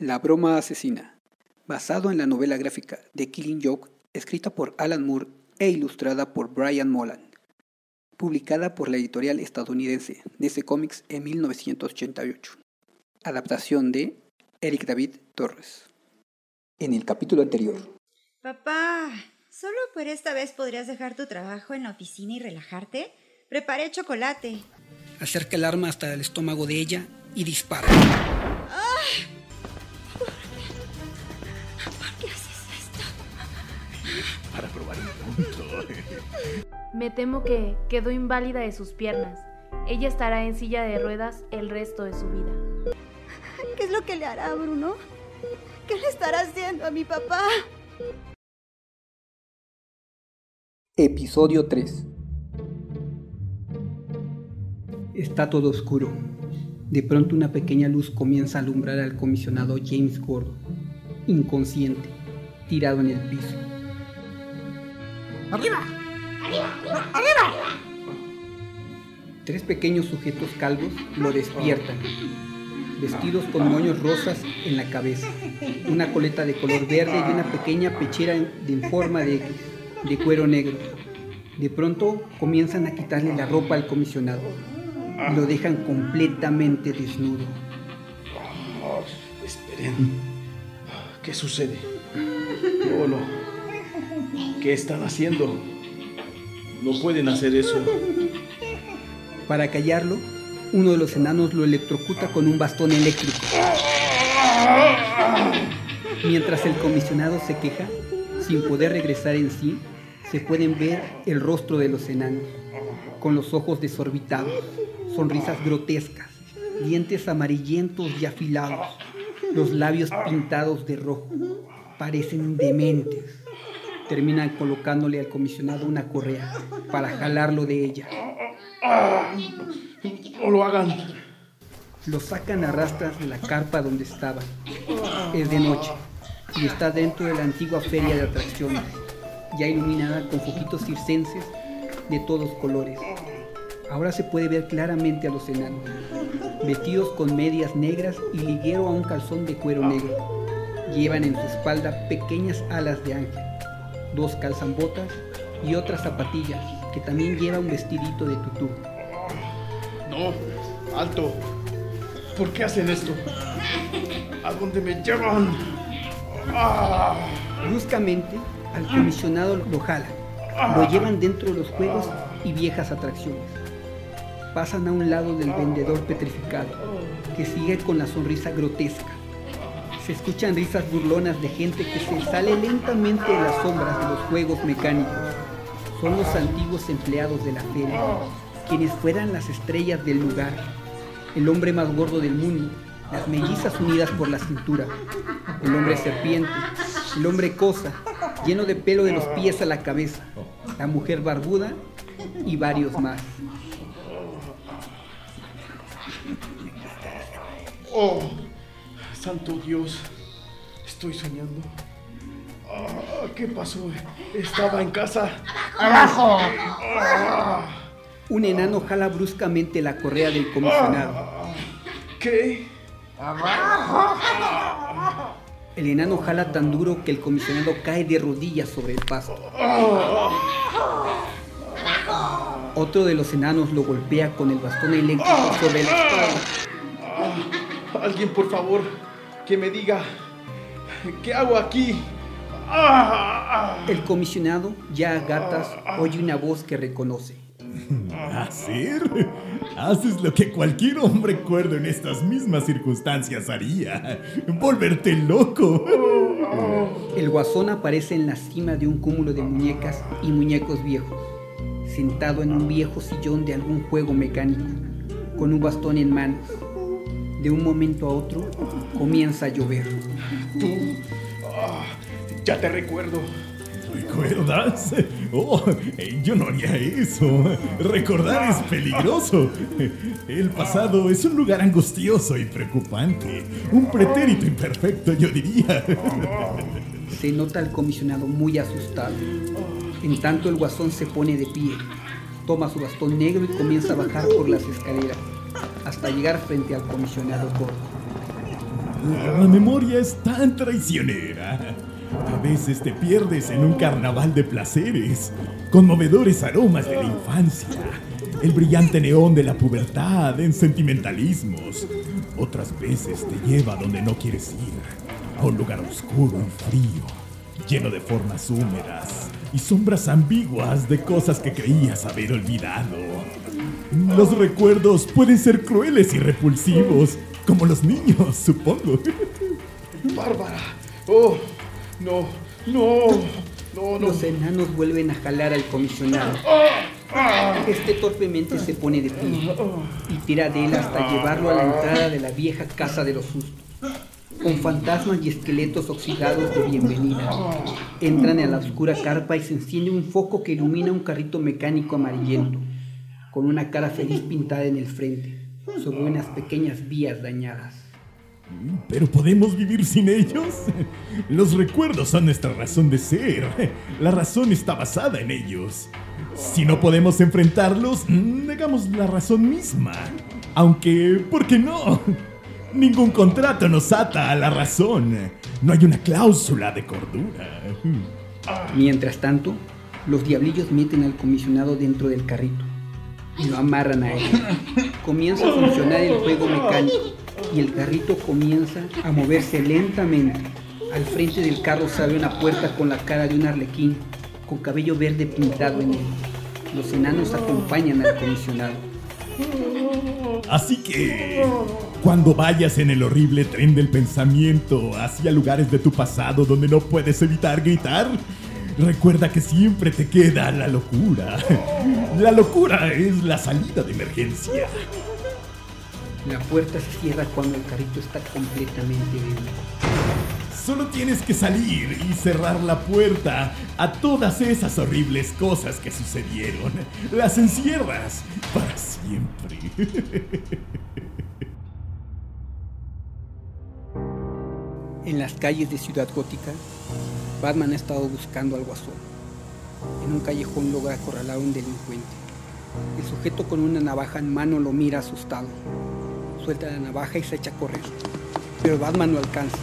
La broma asesina, basado en la novela gráfica The Killing Joke, escrita por Alan Moore e ilustrada por Brian Molan, publicada por la editorial estadounidense DC Comics en 1988. Adaptación de Eric David Torres. En el capítulo anterior. Papá, ¿solo por esta vez podrías dejar tu trabajo en la oficina y relajarte? Preparé chocolate. Acerca el arma hasta el estómago de ella y dispara. Me temo que quedó inválida de sus piernas. Ella estará en silla de ruedas el resto de su vida. ¿Qué es lo que le hará, Bruno? ¿Qué le estará haciendo a mi papá? Episodio 3 Está todo oscuro. De pronto una pequeña luz comienza a alumbrar al comisionado James Gordon, inconsciente, tirado en el piso. ¡Arriba! ¡Arriba! ¡Arriba! Tres pequeños sujetos calvos lo despiertan, vestidos con moños rosas en la cabeza, una coleta de color verde y una pequeña pechera en, en forma de X, de cuero negro. De pronto comienzan a quitarle la ropa al comisionado y lo dejan completamente desnudo. Esperen. ¿Qué sucede? Oh, no. ¿Qué están haciendo? No pueden hacer eso. Para callarlo, uno de los enanos lo electrocuta con un bastón eléctrico. Mientras el comisionado se queja, sin poder regresar en sí, se pueden ver el rostro de los enanos, con los ojos desorbitados, sonrisas grotescas, dientes amarillentos y afilados, los labios pintados de rojo. Parecen dementes. Terminan colocándole al comisionado una correa para jalarlo de ella. No lo hagan. Lo sacan a rastras de la carpa donde estaba. Es de noche y está dentro de la antigua feria de atracciones, ya iluminada con foquitos circenses de todos colores. Ahora se puede ver claramente a los enanos, vestidos con medias negras y liguero a un calzón de cuero negro. Llevan en su espalda pequeñas alas de ángel, dos calzan botas y otras zapatillas que también lleva un vestidito de tutú. No, alto. ¿Por qué hacen esto? ¿A dónde me llevan? Ah, Bruscamente, al comisionado lo jalan, lo llevan dentro de los juegos y viejas atracciones. Pasan a un lado del vendedor petrificado, que sigue con la sonrisa grotesca. Se escuchan risas burlonas de gente que se sale lentamente de las sombras de los juegos mecánicos. Son los antiguos empleados de la feria, quienes fueran las estrellas del lugar. El hombre más gordo del mundo, las mellizas unidas por la cintura, el hombre serpiente, el hombre cosa, lleno de pelo de los pies a la cabeza, la mujer barbuda y varios más. oh, santo Dios. Estoy soñando. Ah, ¿Qué pasó? Estaba en casa. ¡Abajo! Un enano jala bruscamente la correa del comisionado. ¿Qué? El enano jala tan duro que el comisionado cae de rodillas sobre el pasto. Otro de los enanos lo golpea con el bastón eléctrico sobre la espalda. Alguien, por favor, que me diga. ¿Qué hago aquí? Ah, El comisionado, ya a gatas, oye una voz que reconoce. ¿Hacer? Haces lo que cualquier hombre cuerdo en estas mismas circunstancias haría. Volverte loco. El guasón aparece en la cima de un cúmulo de muñecas y muñecos viejos, sentado en un viejo sillón de algún juego mecánico, con un bastón en manos. De un momento a otro comienza a llover. Tú. Ah, ya te recuerdo. ¿Recuerdas? Oh, eh, yo no haría eso. Recordar es peligroso. El pasado es un lugar angustioso y preocupante. Un pretérito imperfecto, yo diría. Se nota al comisionado muy asustado. En tanto el guasón se pone de pie, toma su bastón negro y comienza a bajar por las escaleras hasta llegar frente al comisionado. La memoria es tan traicionera. A veces te pierdes en un carnaval de placeres, conmovedores aromas de la infancia, el brillante neón de la pubertad en sentimentalismos. Otras veces te lleva donde no quieres ir, a un lugar oscuro y frío, lleno de formas húmedas y sombras ambiguas de cosas que creías haber olvidado. Los recuerdos pueden ser crueles y repulsivos, como los niños, supongo. Bárbara. Oh, no, no, no, no. Los enanos vuelven a jalar al comisionado. Este torpemente se pone de pie y tira de él hasta llevarlo a la entrada de la vieja casa de los sustos. Con fantasmas y esqueletos oxidados de bienvenida. Entran a la oscura carpa y se enciende un foco que ilumina un carrito mecánico amarillento, con una cara feliz pintada en el frente, sobre unas pequeñas vías dañadas. Pero podemos vivir sin ellos. Los recuerdos son nuestra razón de ser. La razón está basada en ellos. Si no podemos enfrentarlos, negamos la razón misma. Aunque, ¿por qué no? Ningún contrato nos ata a la razón. No hay una cláusula de cordura. Mientras tanto, los diablillos meten al comisionado dentro del carrito y lo amarran a él. Comienza a funcionar el juego mecánico y el carrito comienza a moverse lentamente. Al frente del carro se abre una puerta con la cara de un arlequín, con cabello verde pintado en él. Los enanos acompañan al comisionado. Así que, cuando vayas en el horrible tren del pensamiento hacia lugares de tu pasado donde no puedes evitar gritar, recuerda que siempre te queda la locura. La locura es la salida de emergencia. La puerta se cierra cuando el carrito está completamente dentro. Solo tienes que salir y cerrar la puerta a todas esas horribles cosas que sucedieron. Las encierras para siempre. En las calles de Ciudad Gótica, Batman ha estado buscando al guasón. En un callejón logra acorralar a un delincuente. El sujeto con una navaja en mano lo mira asustado. Suelta la navaja y se echa a correr. Pero Batman lo alcanza.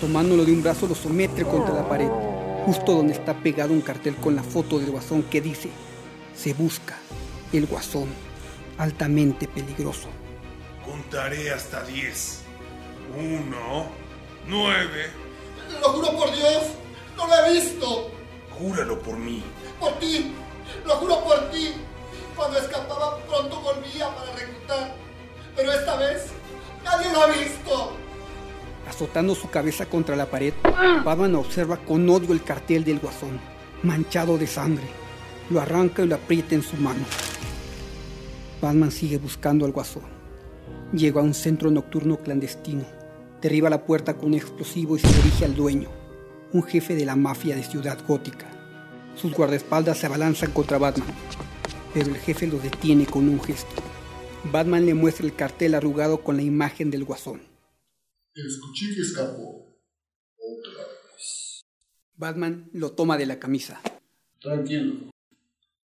Tomándolo de un brazo lo somete contra la pared, justo donde está pegado un cartel con la foto del guasón que dice, se busca el guasón, altamente peligroso. Contaré hasta 10. Uno, nueve. Lo juro por Dios, no lo he visto. Júralo por mí. Por ti, lo juro por ti. Cuando escapaba pronto volvía para reclutar. Pero esta vez nadie lo ha visto. Azotando su cabeza contra la pared, Batman observa con odio el cartel del guasón, manchado de sangre. Lo arranca y lo aprieta en su mano. Batman sigue buscando al guasón. Llega a un centro nocturno clandestino. Derriba la puerta con un explosivo y se dirige al dueño, un jefe de la mafia de Ciudad Gótica. Sus guardaespaldas se abalanzan contra Batman, pero el jefe lo detiene con un gesto. Batman le muestra el cartel arrugado con la imagen del guasón. Escuché que escapó. Otra vez. Batman lo toma de la camisa. Tranquilo.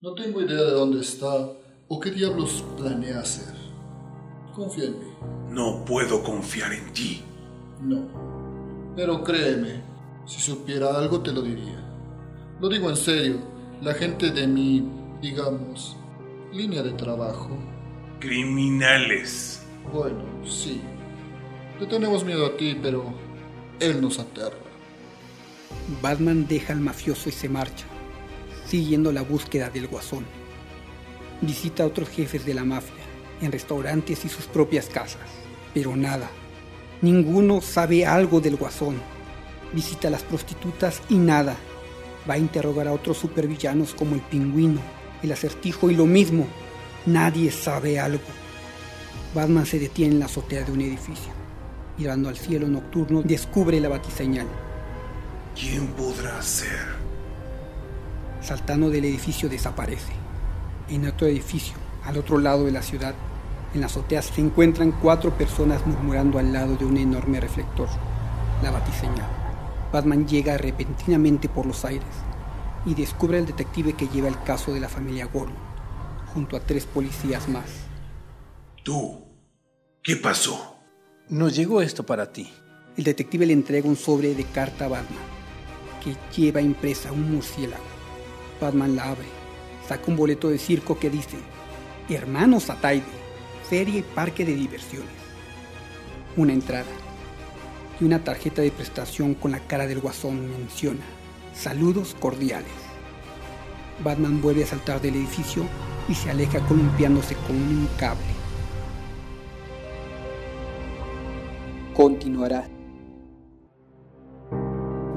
No tengo idea de dónde está o qué diablos planea hacer. Confía en mí. No puedo confiar en ti. No. Pero créeme, si supiera algo te lo diría. Lo digo en serio. La gente de mi, digamos, línea de trabajo. Criminales. Bueno, sí. Le tenemos miedo a ti, pero él nos aterra. Batman deja al mafioso y se marcha, siguiendo la búsqueda del guasón. Visita a otros jefes de la mafia, en restaurantes y sus propias casas, pero nada. Ninguno sabe algo del guasón. Visita a las prostitutas y nada. Va a interrogar a otros supervillanos como el pingüino, el acertijo y lo mismo. Nadie sabe algo. Batman se detiene en la azotea de un edificio. Mirando al cielo nocturno, descubre la batiseñal. ¿Quién podrá ser? Saltando del edificio desaparece. En otro edificio, al otro lado de la ciudad, en la azotea se encuentran cuatro personas murmurando al lado de un enorme reflector, la batiseñal. Batman llega repentinamente por los aires y descubre al detective que lleva el caso de la familia Gordon, junto a tres policías más. Tú. ¿Qué pasó? Nos llegó esto para ti. El detective le entrega un sobre de carta a Batman, que lleva impresa un murciélago. Batman la abre, saca un boleto de circo que dice, Hermanos Ataide, Feria y Parque de Diversiones. Una entrada y una tarjeta de prestación con la cara del guasón menciona, Saludos cordiales. Batman vuelve a saltar del edificio y se aleja columpiándose con un cable. Continuará.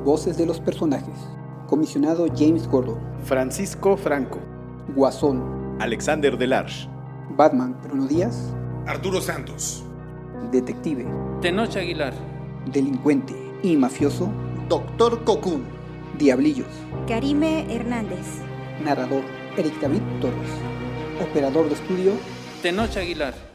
Voces de los personajes. Comisionado James Gordon. Francisco Franco. Guasón. Alexander Delarge. Batman Bruno Díaz. Arturo Santos. Detective. Tenoch Aguilar. Delincuente y mafioso. Doctor Cocoon. Diablillos. Karime Hernández. Narrador Eric David Torres. Operador de estudio Tenoch Aguilar.